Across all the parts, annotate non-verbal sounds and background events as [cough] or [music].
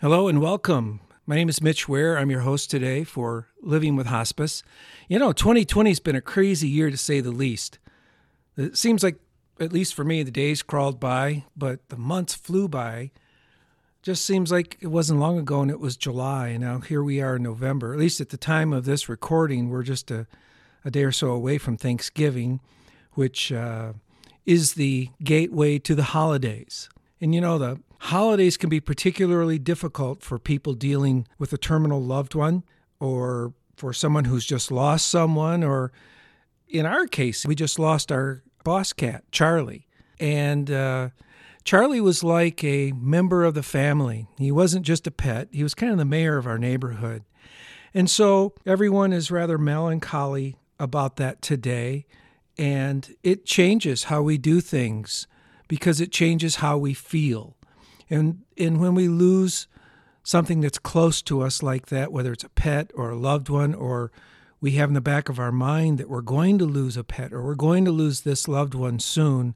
Hello and welcome. My name is Mitch Ware. I'm your host today for Living with Hospice. You know, 2020 has been a crazy year to say the least. It seems like, at least for me, the days crawled by, but the months flew by. Just seems like it wasn't long ago and it was July. And now here we are in November. At least at the time of this recording, we're just a, a day or so away from Thanksgiving, which uh, is the gateway to the holidays. And you know, the holidays can be particularly difficult for people dealing with a terminal loved one or for someone who's just lost someone, or in our case, we just lost our boss cat, Charlie. And uh, Charlie was like a member of the family. He wasn't just a pet, he was kind of the mayor of our neighborhood. And so everyone is rather melancholy about that today. And it changes how we do things because it changes how we feel. And, and when we lose something that's close to us like that, whether it's a pet or a loved one, or we have in the back of our mind that we're going to lose a pet or we're going to lose this loved one soon,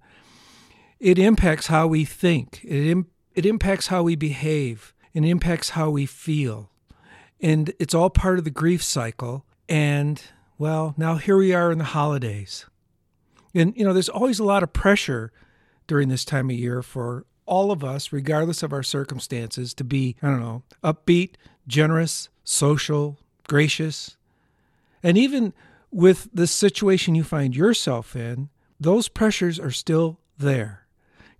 it impacts how we think. It, Im- it impacts how we behave. It impacts how we feel. And it's all part of the grief cycle. And well, now here we are in the holidays. And, you know, there's always a lot of pressure during this time of year for all of us, regardless of our circumstances, to be, I don't know, upbeat, generous, social, gracious. And even with the situation you find yourself in, those pressures are still there.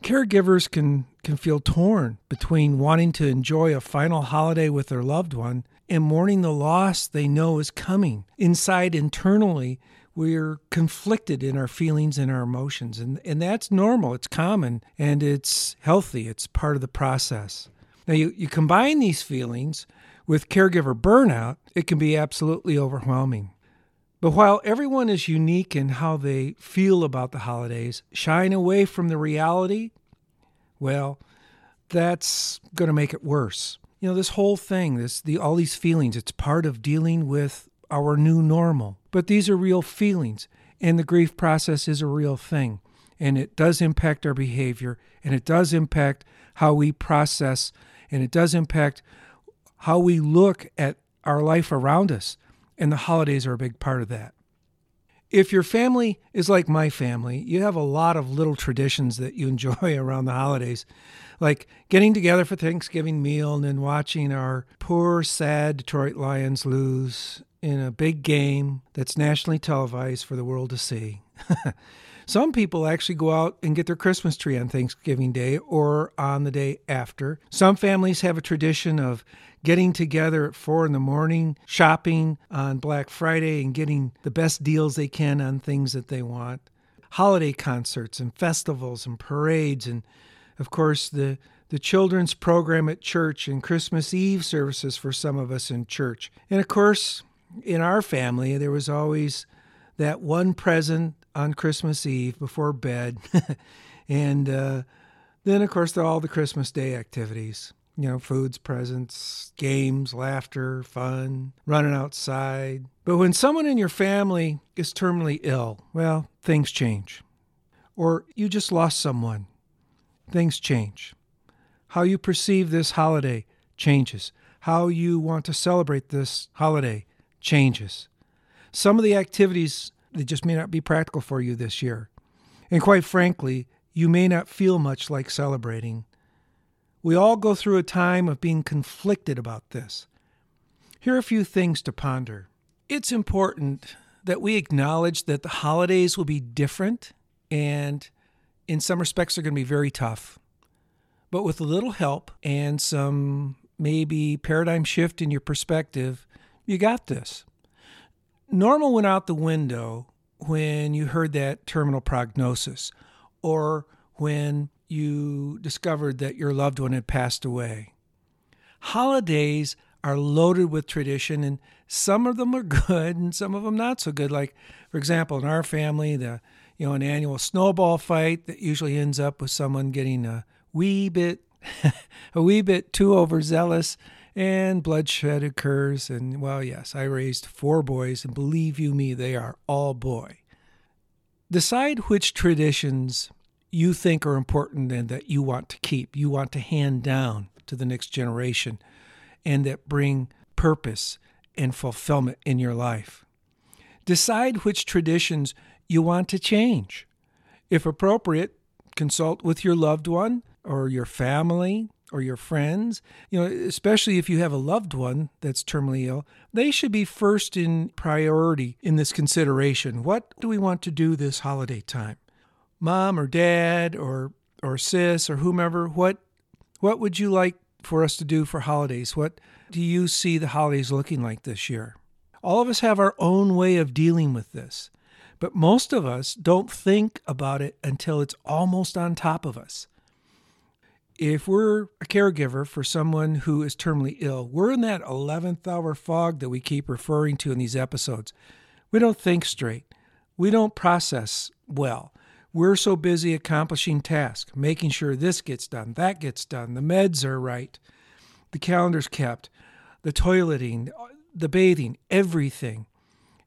Caregivers can, can feel torn between wanting to enjoy a final holiday with their loved one and mourning the loss they know is coming. Inside, internally, we're conflicted in our feelings and our emotions. And, and that's normal, it's common, and it's healthy, it's part of the process. Now, you, you combine these feelings with caregiver burnout, it can be absolutely overwhelming. But while everyone is unique in how they feel about the holidays, shying away from the reality, well, that's going to make it worse. You know, this whole thing, this the all these feelings, it's part of dealing with our new normal. But these are real feelings, and the grief process is a real thing. And it does impact our behavior, and it does impact how we process, and it does impact how we look at our life around us. And the holidays are a big part of that. If your family is like my family, you have a lot of little traditions that you [laughs] enjoy around the holidays, like getting together for Thanksgiving meal and then watching our poor, sad Detroit Lions lose in a big game that's nationally televised for the world to see. [laughs] Some people actually go out and get their Christmas tree on Thanksgiving Day or on the day after. Some families have a tradition of getting together at four in the morning, shopping on Black Friday, and getting the best deals they can on things that they want. Holiday concerts and festivals and parades, and of course, the the children's program at church and Christmas Eve services for some of us in church. And of course, in our family, there was always that one present on Christmas Eve before bed. [laughs] and uh, then, of course, there are all the Christmas Day activities you know, foods, presents, games, laughter, fun, running outside. But when someone in your family is terminally ill, well, things change. Or you just lost someone, things change. How you perceive this holiday changes. How you want to celebrate this holiday changes. Some of the activities they just may not be practical for you this year. And quite frankly, you may not feel much like celebrating. We all go through a time of being conflicted about this. Here are a few things to ponder. It's important that we acknowledge that the holidays will be different and in some respects they're going to be very tough. But with a little help and some maybe paradigm shift in your perspective, you got this. Normal went out the window when you heard that terminal prognosis or when you discovered that your loved one had passed away. Holidays are loaded with tradition, and some of them are [laughs] good and some of them not so good. Like, for example, in our family, the you know an annual snowball fight that usually ends up with someone getting a wee bit [laughs] a wee bit too overzealous and bloodshed occurs. And well, yes, I raised four boys, and believe you me, they are all boy. Decide which traditions you think are important and that you want to keep, you want to hand down. to the next generation and that bring purpose and fulfillment in your life. Decide which traditions you want to change. If appropriate, consult with your loved one or your family or your friends. You know, especially if you have a loved one that's terminally ill, they should be first in priority in this consideration. What do we want to do this holiday time? Mom or dad or or sis or whomever, what what would you like for us to do for holidays? What do you see the holidays looking like this year? All of us have our own way of dealing with this, but most of us don't think about it until it's almost on top of us. If we're a caregiver for someone who is terminally ill, we're in that 11th hour fog that we keep referring to in these episodes. We don't think straight. We don't process well. We're so busy accomplishing tasks, making sure this gets done, that gets done, the meds are right, the calendar's kept, the toileting, the bathing, everything.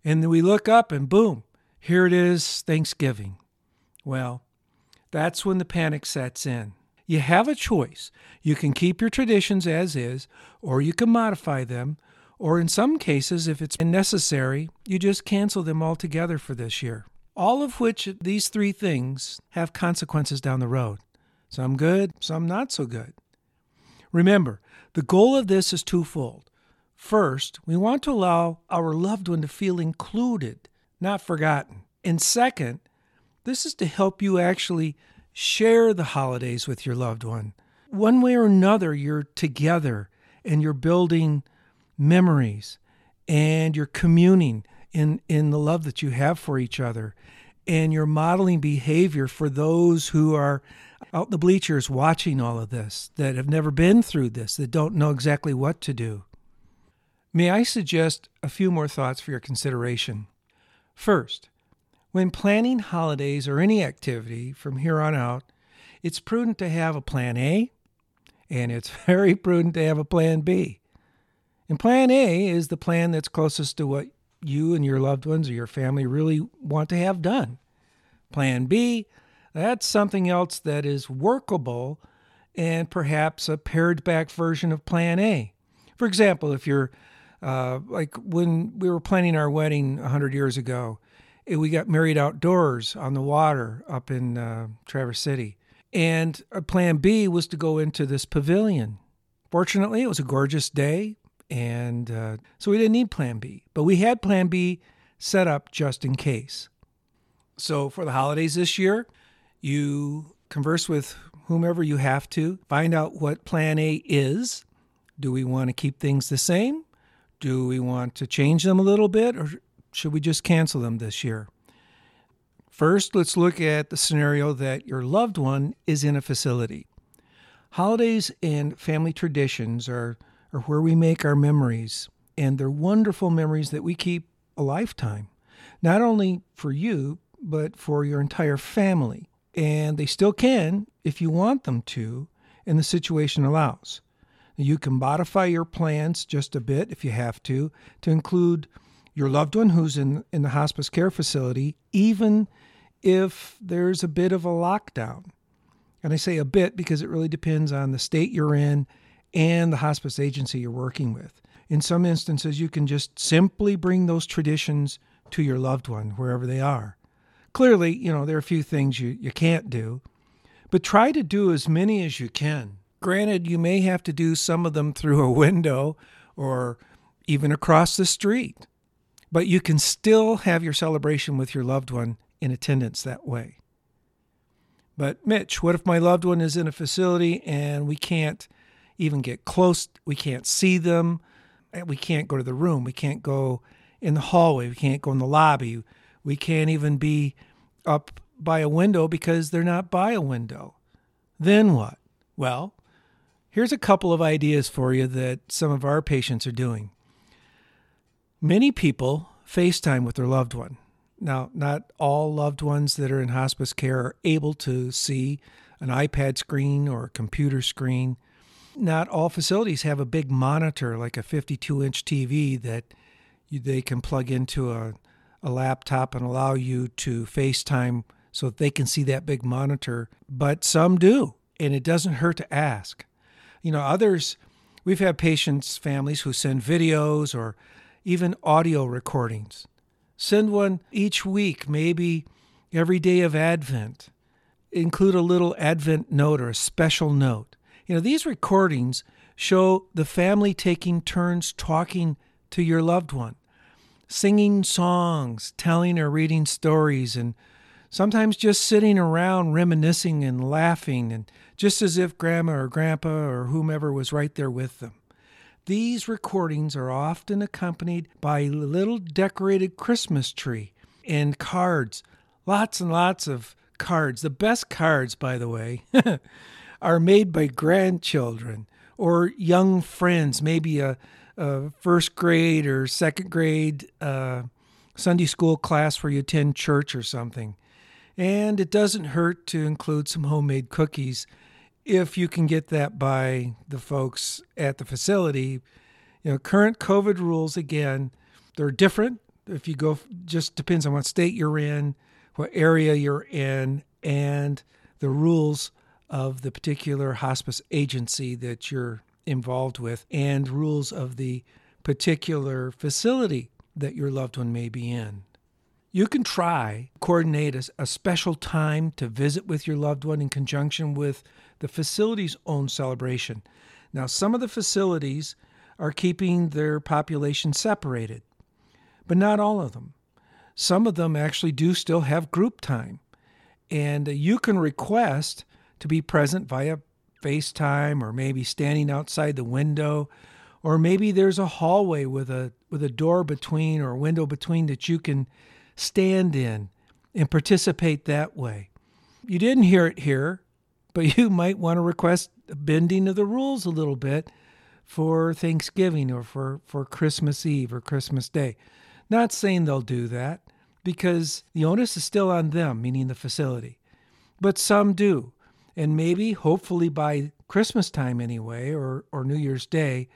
And then we look up and boom, here it is, Thanksgiving. Well, that's when the panic sets in. You have a choice. You can keep your traditions as is, or you can modify them, or in some cases, if it's necessary, you just cancel them altogether for this year. All of which, these three things, have consequences down the road. Some good, some not so good. Remember, the goal of this is twofold First, we want to allow our loved one to feel included, not forgotten. And second, this is to help you actually share the holidays with your loved one. One way or another, you're together and you're building memories and you're communing in, in the love that you have for each other. And you're modeling behavior for those who are out the bleachers watching all of this, that have never been through this, that don't know exactly what to do. May I suggest a few more thoughts for your consideration? First, when planning holidays or any activity from here on out, it's prudent to have a plan A and it's [laughs] very prudent to have a plan B. And plan A is the plan that's closest to what you and your loved ones or your family really want to have done. Plan B, that's something else that is workable and perhaps a pared back version of plan A. For example, if you're uh, like when we were planning our wedding 100 years ago, it, we got married outdoors on the water up in uh, Traverse City. And plan B was to go into this pavilion. Fortunately, it was a gorgeous day. And uh, so we didn't need plan B, but we had plan B set up just in case. So for the holidays this year, you converse with whomever you have to, find out what plan A is. Do we want to keep things the same? Do we want to change them a little bit or should we just cancel them this year? First, let's look at the scenario that your loved one is in a facility. Holidays and family traditions are, are where we make our memories, and they're wonderful memories that we keep a lifetime, not only for you, but for your entire family. And they still can if you want them to, and the situation allows. You can modify your plans just a bit if you have to, to include your loved one who's in, in the hospice care facility, even if there's a bit of a lockdown. And I say a bit because it really depends on the state you're in and the hospice agency you're working with. In some instances, you can just simply bring those traditions to your loved one wherever they are. Clearly, you know, there are a few things you, you can't do, but try to do as many as you can. Granted, you may have to do some of them through a window or even across the street, but you can still have your celebration with your loved one in attendance that way. But, Mitch, what if my loved one is in a facility and we can't even get close? We can't see them. We can't go to the room. We can't go in the hallway. We can't go in the lobby. We can't even be up by a window because they're not by a window. Then what? Well, Here's a couple of ideas for you that some of our patients are doing. Many people FaceTime with their loved one. Now, not all loved ones that are in hospice care are able to see an iPad screen or a computer screen. Not all facilities have a big monitor like a 52 inch TV that you, they can plug into a, a laptop and allow you to FaceTime so that they can see that big monitor. But some do, and it doesn't hurt to ask. You know, others, we've had patients, families who send videos or even audio recordings. Send one each week, maybe every day of Advent. Include a little Advent note or a special note. You know, these recordings show the family taking turns talking to your loved one, singing songs, telling or reading stories, and sometimes just sitting around reminiscing and laughing, and just as if grandma or grandpa or whomever was right there with them. These recordings are often accompanied by a little decorated Christmas tree and cards, lots and lots of cards. The best cards, by the way, [laughs] are made by grandchildren or young friends, maybe a, a first grade or second grade uh, Sunday school class where you attend church or something. And it doesn't hurt to include some homemade cookies if you can get that by the folks at the facility. You know, current COVID rules, again, they're different. If you go, just depends on what state you're in, what area you're in, and the rules of the particular hospice agency that you're involved with, and rules of the particular facility that your loved one may be in. You can try coordinate a, a, special time to visit with your loved one in conjunction with the facility's own celebration. Now, some of the facilities are keeping their population separated, but not all of them. Some of them actually do still have group time, and uh, you can request to be present via FaceTime or maybe standing outside the window or maybe there's a hallway with a with a door between or a window between that you can stand in and participate that way. You didn't hear it here, but [laughs] you might want to request a bending of the rules a little bit for Thanksgiving or for, for Christmas Eve or Christmas Day. Not saying they'll do that because the onus is still on them, meaning the facility. But some do. And maybe, hopefully by Christmas time anyway, or, or New Year's Day,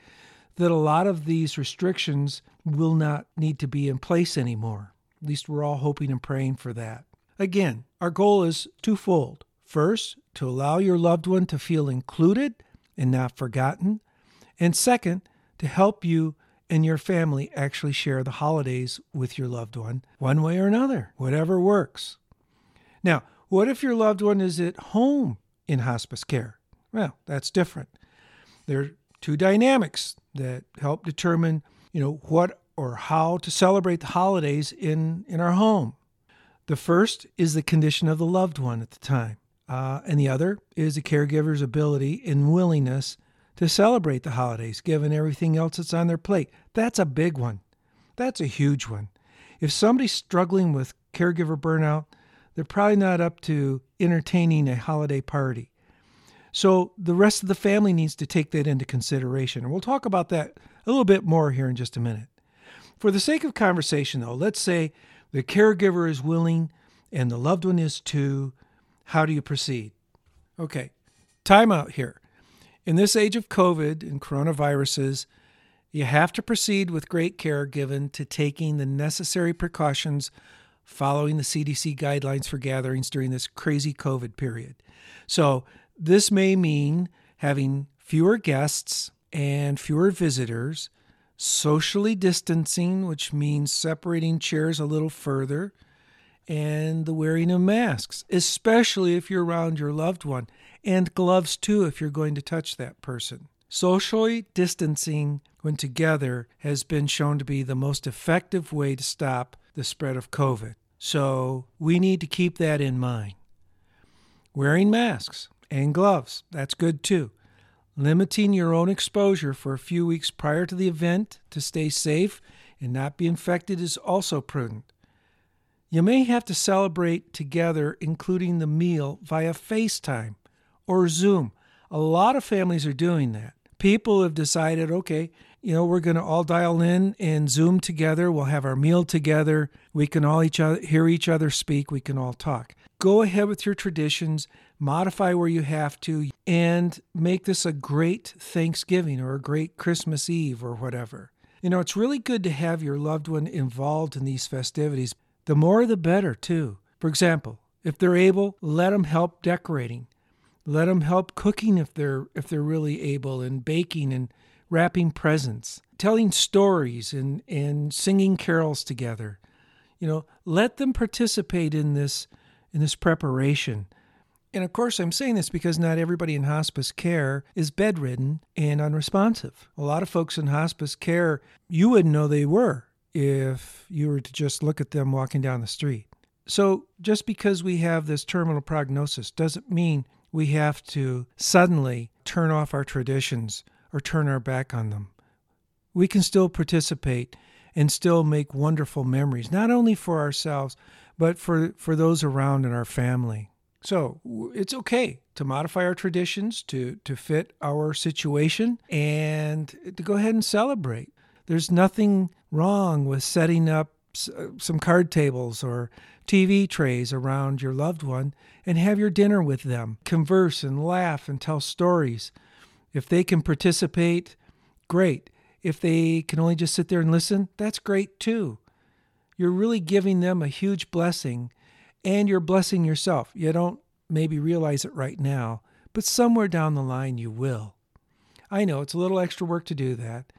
that a lot of these restrictions will not need to be in place anymore. At least we're all hoping and praying for that. Again, our goal is twofold. First, to allow your loved one to feel included and not forgotten. And second, to help you and your family actually share the holidays with your loved one, one way or another, whatever works. Now, what if your loved one is at home in hospice care? Well, that's different. There are two dynamics that help determine, you know, what or how to celebrate the holidays in, in our home. The first is the condition of the loved one at the time, uh, and the other is the caregiver's ability and willingness to celebrate the holidays, given everything else that's on their plate. That's a big one. That's a huge one. If somebody's struggling with caregiver burnout, they're probably not up to entertaining a holiday party. So the rest of the family needs to take that into consideration. And we'll talk about that a little bit more here in just a minute. For the sake of conversation, though, let's say the caregiver is willing and the loved one is too. How do you proceed? Okay, time out here. In this age of COVID and coronaviruses, you have to proceed with great care given to taking the necessary precautions following the CDC guidelines for gatherings during this crazy COVID period. So, this may mean having fewer guests and fewer visitors, socially distancing, which means separating chairs a little further, and the wearing of masks, especially if you're around your loved one, and gloves too if you're going to touch that person. Socially distancing when together has been shown to be the most effective way to stop the spread of COVID. So we need to keep that in mind. Wearing masks and gloves, that's good too. Limiting your own exposure for a few weeks prior to the event to stay safe and not be infected is also prudent. You may have to celebrate together, including the meal, via FaceTime or Zoom. A lot of families are doing that. People have decided, okay, you know, we're going to all dial in and Zoom together. We'll have our meal together. We can all each other hear each other speak. We can all talk. Go ahead with your traditions modify where you have to, and make this a great Thanksgiving or a great Christmas Eve or whatever. You know, it's really good to have your loved one involved in these festivities. The more the better, too. For example, if they're able, let them help decorating. Let them help cooking if they're if they're really able and baking and wrapping presents, telling stories and and singing carols together. You know, let them participate in this in this preparation. And of course, I'm saying this because not everybody in hospice care is bedridden and unresponsive. A lot of folks in hospice care, you wouldn't know they were if you were to just look at them walking down the street. So, just because we have this terminal prognosis doesn't mean we have to suddenly turn off our traditions or turn our back on them. We can still participate and still make wonderful memories, not only for ourselves, but for, for those around in our family. So it's okay to modify our traditions to, to fit our situation and to go ahead and celebrate. There's nothing wrong with setting up uh, some card tables or TV trays around your loved one and have your dinner with them. Converse and laugh and tell stories. If they can participate, great. If they can only just sit there and listen, that's great too. You're really giving them a huge blessing and you're blessing yourself. You don't maybe realize it right now, but somewhere down the line you will. I know it's a little extra work to do that,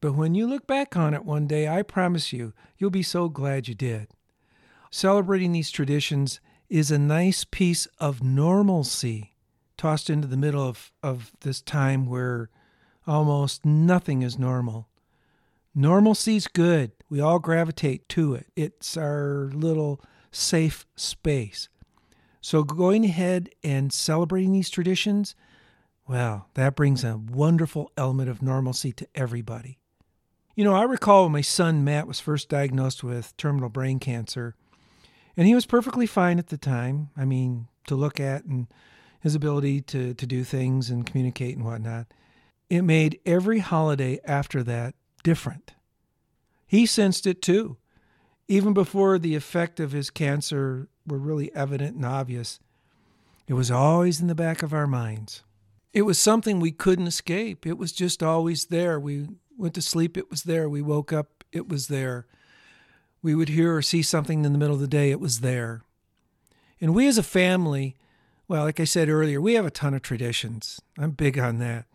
but when you look back on it one day, I promise you, you'll be so glad you did. Celebrating these traditions is a nice piece of normalcy tossed into the middle of, of this time where almost nothing is normal. Normalcy's good. We all gravitate to it. It's our little safe space. So going ahead and celebrating these traditions, well, that brings a wonderful element of normalcy to everybody. You know, I recall when my son Matt was first diagnosed with terminal brain cancer, and he was perfectly fine at the time. I mean, to look at and his ability to, to do things and communicate and whatnot. It made every holiday after that different. He sensed it too. Even before the effect of his cancer were really evident and obvious, it was always in the back of our minds. It was something we couldn't escape. It was just always there. We went to sleep, it was there. We woke up, it was there. We would hear or see something in the middle of the day, it was there. And we as a family, well, like I said earlier, we have a ton of traditions. I'm big on that.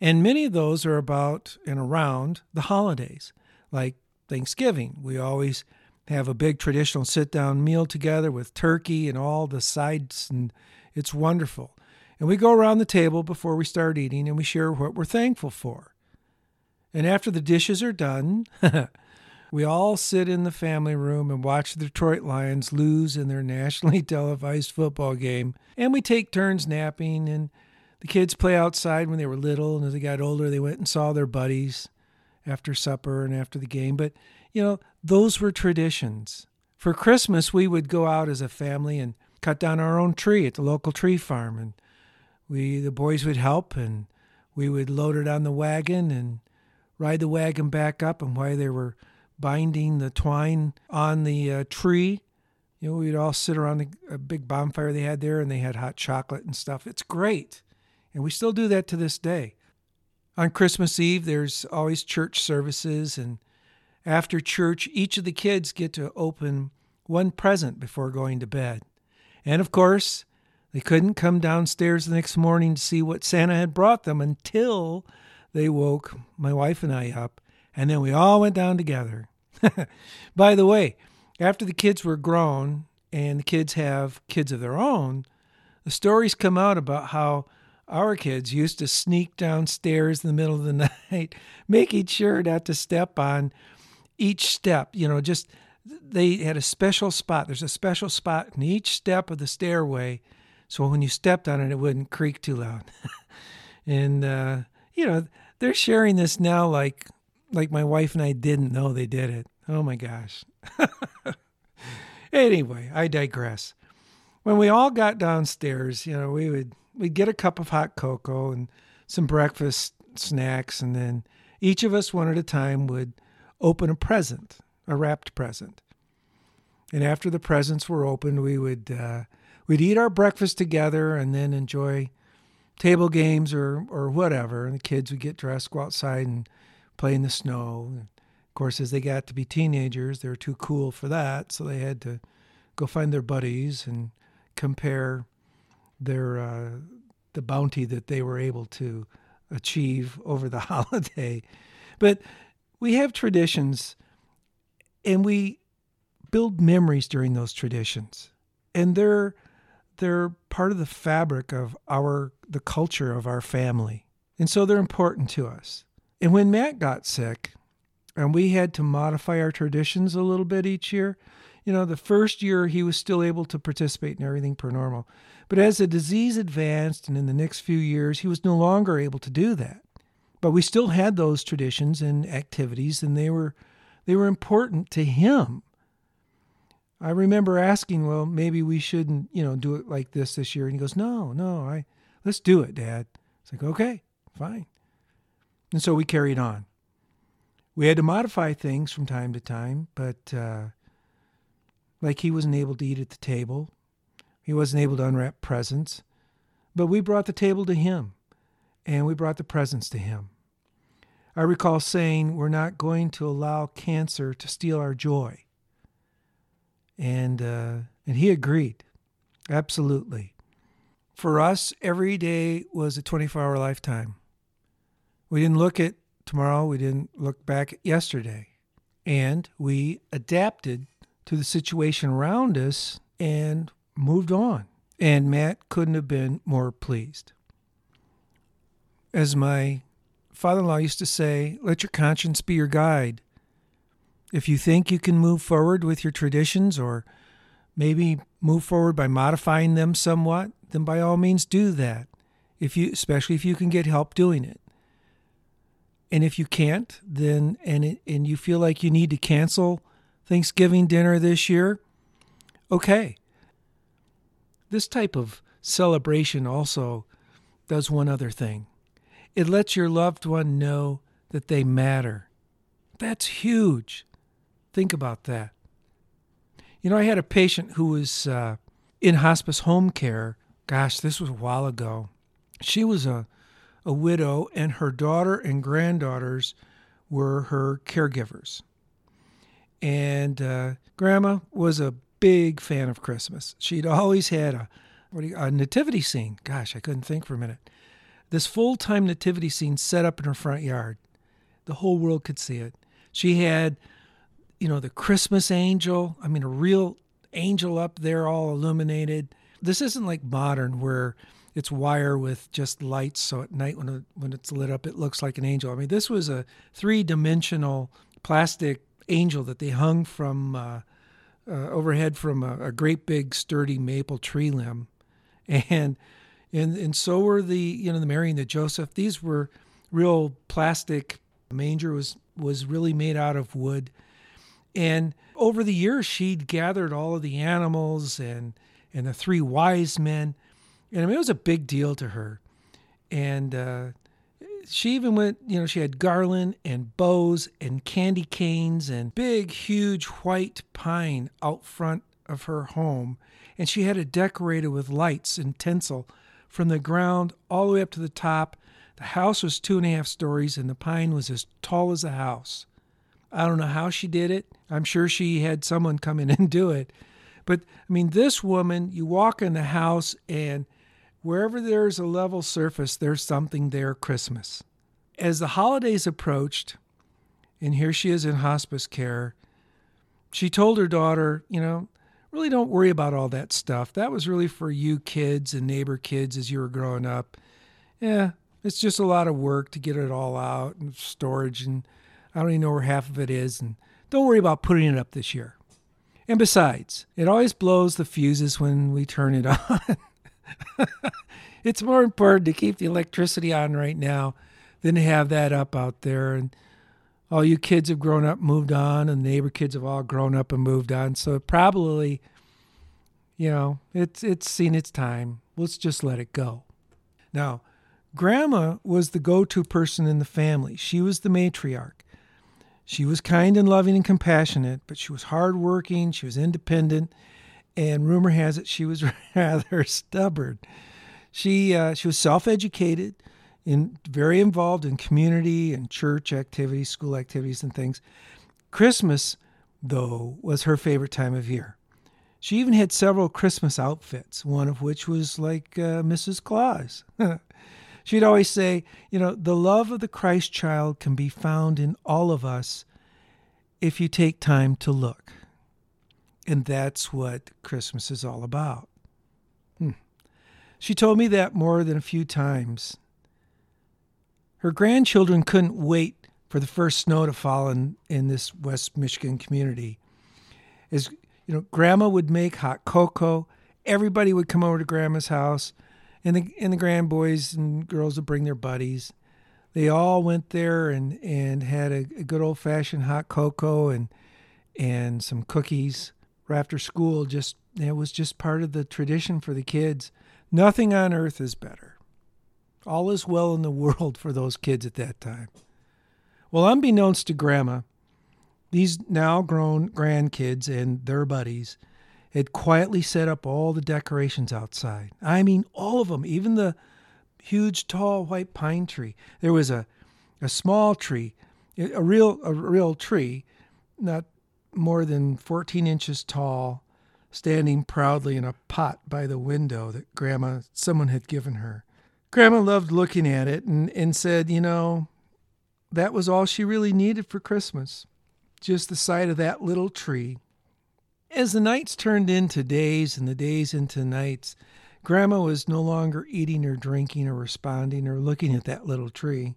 And many of those are about and around the holidays, like Thanksgiving. We always have a big traditional sit down meal together with turkey and all the sides, and it's wonderful. And we go around the table before we start eating and we share what we're thankful for. And after the dishes are done, [laughs] we all sit in the family room and watch the Detroit Lions lose in their nationally [laughs] televised football game. And we take turns napping, and the kids play outside when they were little. And as they got older, they went and saw their buddies after supper and after the game. But, you know, those were traditions. For Christmas, we would go out as a family and cut down our own tree at the local tree farm. And we, the boys would help, and we would load it on the wagon and ride the wagon back up and while they were binding the twine on the uh, tree. You know, we'd all sit around a, a big bonfire they had there and they had hot chocolate and stuff. It's great. And we still do that to this day. On Christmas Eve, there's always church services. And after church, each of the kids get to open one present before going to bed. And of course, they couldn't come downstairs the next morning to see what Santa had brought them until they woke my wife and I up, and then we all went down together. [laughs] By the way, after the kids were grown and the kids have kids of their own, the stories come out about how our kids used to sneak downstairs in the middle of the [laughs] night, making sure not to step on each step. You know, just they had a special spot. There's a special spot in each step of the stairway, so when you stepped on it, it wouldn't creak too loud. [laughs] and uh, you know, they're sharing this now like like my wife and I didn't know they did it. Oh my gosh. [laughs] anyway, I digress. When we all got downstairs, you know, we would we'd get a cup of hot cocoa and some breakfast snacks and then each of us one at a time would open a present, a wrapped present. And after the presents were opened, we would uh, we'd eat our breakfast together and then enjoy table games or or whatever. And the kids would get dressed, go outside and play in the snow. And of course, as they got to be teenagers, they were too cool for that, so they had to go find their buddies and compare their uh, the bounty that they were able to achieve over the [laughs] holiday. But we have traditions and we build memories during those traditions. And they're they're part of the fabric of our the culture of our family. And so they're important to us. And when Matt got sick and we had to modify our traditions a little bit each year, you know, the first year he was still able to participate in everything per normal. But as the disease advanced and in the next few years, he was no longer able to do that. But we still had those traditions and activities and they were they were important to him. I remember asking, well, maybe we shouldn't, you know, do it like this this year. And he goes, no, no, I, let's do it, Dad. It's like, okay, fine. And so we carried on. We had to modify things from time to time, but uh, like he wasn't able to eat at the table, he wasn't able to unwrap presents, but we brought the table to him and we brought the presents to him. I recall saying, We're not going to allow cancer to steal our joy. And, uh, and he agreed. Absolutely. For us, every day was a 24 hour lifetime. We didn't look at tomorrow, we didn't look back at yesterday. And we adapted to the situation around us and moved on. And Matt couldn't have been more pleased. As my father in law used to say, let your conscience be your guide. If you think you can move forward with your traditions or maybe move forward by modifying them somewhat, then by all means do that. If you especially if you can get help doing it. And if you can't, then and it, and you feel like you need to cancel Thanksgiving dinner this year, okay. This type of celebration also does one other thing. It lets your loved one know that they matter. That's huge. Think about that. You know, I had a patient who was uh, in hospice home care. Gosh, this was a while ago. She was a, a widow, and her daughter and granddaughters were her caregivers. And uh, Grandma was a big fan of Christmas. She'd always had a, a nativity scene. Gosh, I couldn't think for a minute. This full time nativity scene set up in her front yard. The whole world could see it. She had you know, the Christmas angel. I mean, a real angel up there, all illuminated. This isn't like modern where it's wire with just lights. So at night when it, when it's lit up, it looks like an angel. I mean, this was a three dimensional plastic angel that they hung from uh, uh, overhead from a, a, great big sturdy maple tree limb, and and and so were the you know the Mary and the Joseph. These were real plastic. manger was was really made out of wood and over the years, she'd gathered all of the animals and and the three wise men, and I mean it was a big deal to her. And uh, she even went, you know, she had garland and bows and candy canes and big, huge white pine out front of her home, and she had it decorated with lights and tinsel from the ground all the way up to the top. The house was two and a half stories, and the pine was as tall as the house. I don't know how she did it. I'm sure she had someone come in [laughs] and do it. But I mean, this woman, you walk in the house, and wherever there's a level surface, there's something there Christmas. As the holidays approached, and here she is in hospice care, she told her daughter, you know, really don't worry about all that stuff. That was really for you kids and neighbor kids as you were growing up. Yeah, it's just a lot of work to get it all out and storage and I don't even know where half of it is, and don't worry about putting it up this year. And besides, it always blows the fuses when we turn it [laughs] on. it's more important to keep the electricity on right now than to have that up out there. And all you kids have grown up, moved on, and the neighbor kids have all grown up and moved on. So probably, you know, it's it's seen its time. Let's just let it go. Now, Grandma was the go-to person in the family. She was the matriarch. She was kind and loving and compassionate, but she was hardworking, she was independent, and rumor has it she was [laughs] rather stubborn. She uh, she was self-educated, and very involved in community and church activities, school activities, and things. Christmas, though, was her favorite time of year. She even had several Christmas outfits, one of which was like uh, Mrs. Claus. [laughs] She'd always say, you know, the love of the Christ child can be found in all of us if you take time to look. And that's what Christmas is all about. Hmm. She told me that more than a few times. Her grandchildren couldn't wait for the first snow to fall in, in this West Michigan community. As you know, grandma would make hot cocoa. Everybody would come over to grandma's house, and the and the grandboys and girls would bring their buddies. They all went there and, and had a, a good old fashioned hot cocoa and and some cookies right after school. Just it was just part of the tradition for the kids. Nothing on earth is better. All is well in the world for those kids at that time. Well, unbeknownst to Grandma, these now grown grandkids and their buddies had quietly set up all the decorations outside. I mean, all of them, even the huge tall white pine tree. There was a, a small tree, a real a real tree, not more than 14 inches tall, standing proudly in a pot by the window that grandma someone had given her. Grandma loved looking at it and, and said, you know, that was all she really needed for Christmas just the sight of that little tree. As the nights turned into days and the days into nights, Grandma was no longer eating or drinking or responding or looking at that little tree.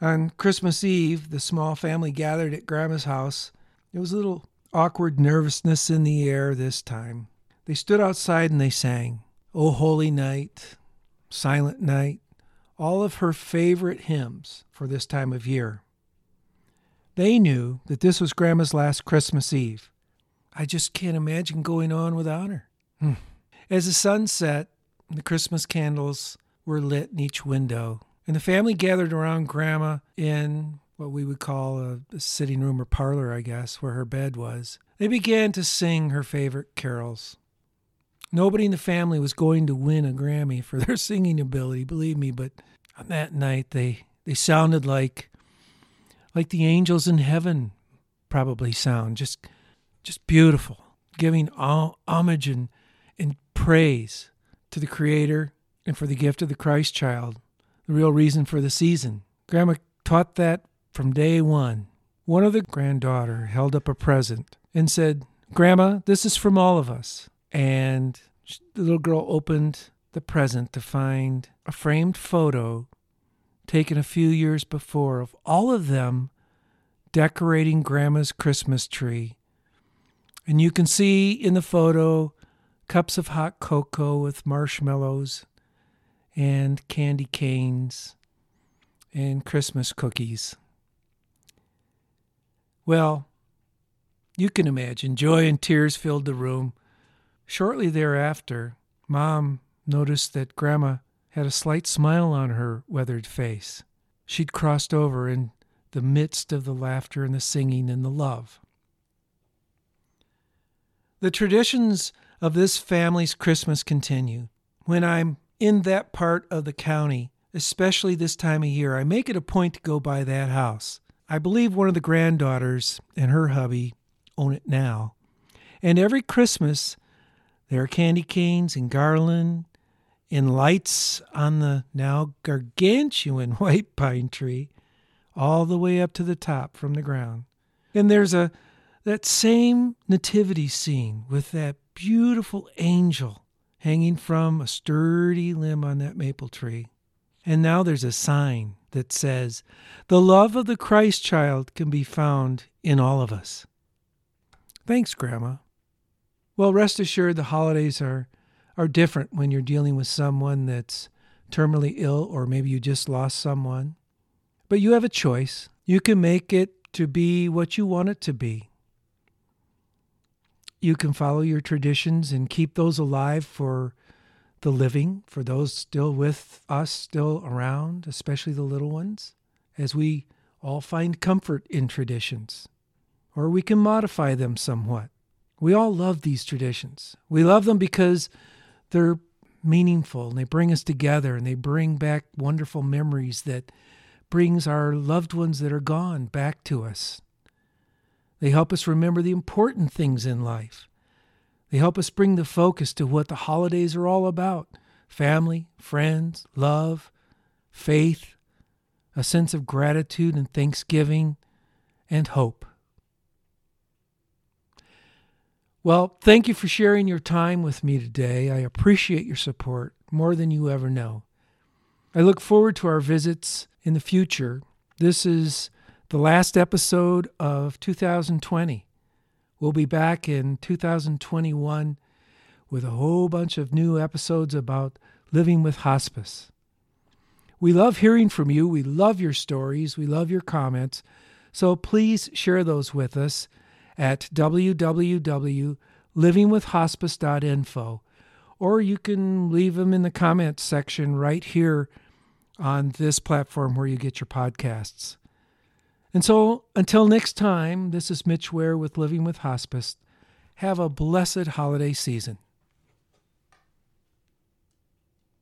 On Christmas Eve, the small family gathered at Grandma's house. There was a little awkward nervousness in the air this time. They stood outside and they sang, O Holy Night, Silent Night, all of her favorite hymns for this time of year. They knew that this was Grandma's last Christmas Eve. I just can't imagine going on without her. Hmm. As the sun set, the Christmas candles were lit in each window, and the family gathered around Grandma in what we would call a, a sitting room or parlor, I guess, where her bed was. They began to sing her favorite carols. Nobody in the family was going to win a Grammy for their [laughs] singing ability, believe me, but on that night they they sounded like like the angels in heaven probably sound, just just beautiful, giving all homage and, and praise to the Creator and for the gift of the Christ child, the real reason for the season. Grandma taught that from day one. One of the granddaughter held up a present and said, Grandma, this is from all of us. And the little girl opened the present to find a framed photo taken a few years before of all of them decorating Grandma's Christmas tree. And you can see in the photo cups of hot cocoa with marshmallows and candy canes and Christmas cookies. Well, you can imagine joy and tears filled the room. Shortly thereafter, Mom noticed that Grandma had a slight smile on her weathered face. She'd crossed over in the midst of the laughter and the singing and the love. The traditions of this family's Christmas continue. When I'm in that part of the county, especially this time of year, I make it a point to go by that house. I believe one of the granddaughters and her hubby own it now. And every Christmas, there are candy canes and garland and lights on the now gargantuan [laughs] white pine tree, all the way up to the top from the ground. And there's a that same nativity scene with that beautiful angel hanging from a sturdy limb on that maple tree. And now there's a sign that says, The love of the Christ child can be found in all of us. Thanks, Grandma. Well, rest assured the holidays are are different when you're dealing with someone that's terminally ill or maybe you just lost someone. But you have a choice. You can make it to be what you want it to be. You can follow your traditions and keep those alive for the living, for those still with us, still around, especially the little ones, as we all find comfort in traditions. Or we can modify them somewhat. We all love these traditions. We love them because they're meaningful and they bring us together and they bring back wonderful memories that brings our loved ones that are gone back to us. They help us remember the important things in life. They help us bring the focus to what the holidays are all about family, friends, love, faith, a sense of gratitude and thanksgiving, and hope. Well, thank you for sharing your time with me today. I appreciate your support more than you ever know. I look forward to our visits in the future. This is the last episode of 2020. We'll be back in 2021 with a whole bunch of new episodes about living with hospice. We love hearing from you. We love your stories. We love your comments. So please share those with us at www.livingwithhospice.info or you can leave them in the comments section right here on this platform where you get your podcasts. And so until next time, this is Mitch Ware with Living with Hospice. Have a blessed holiday season.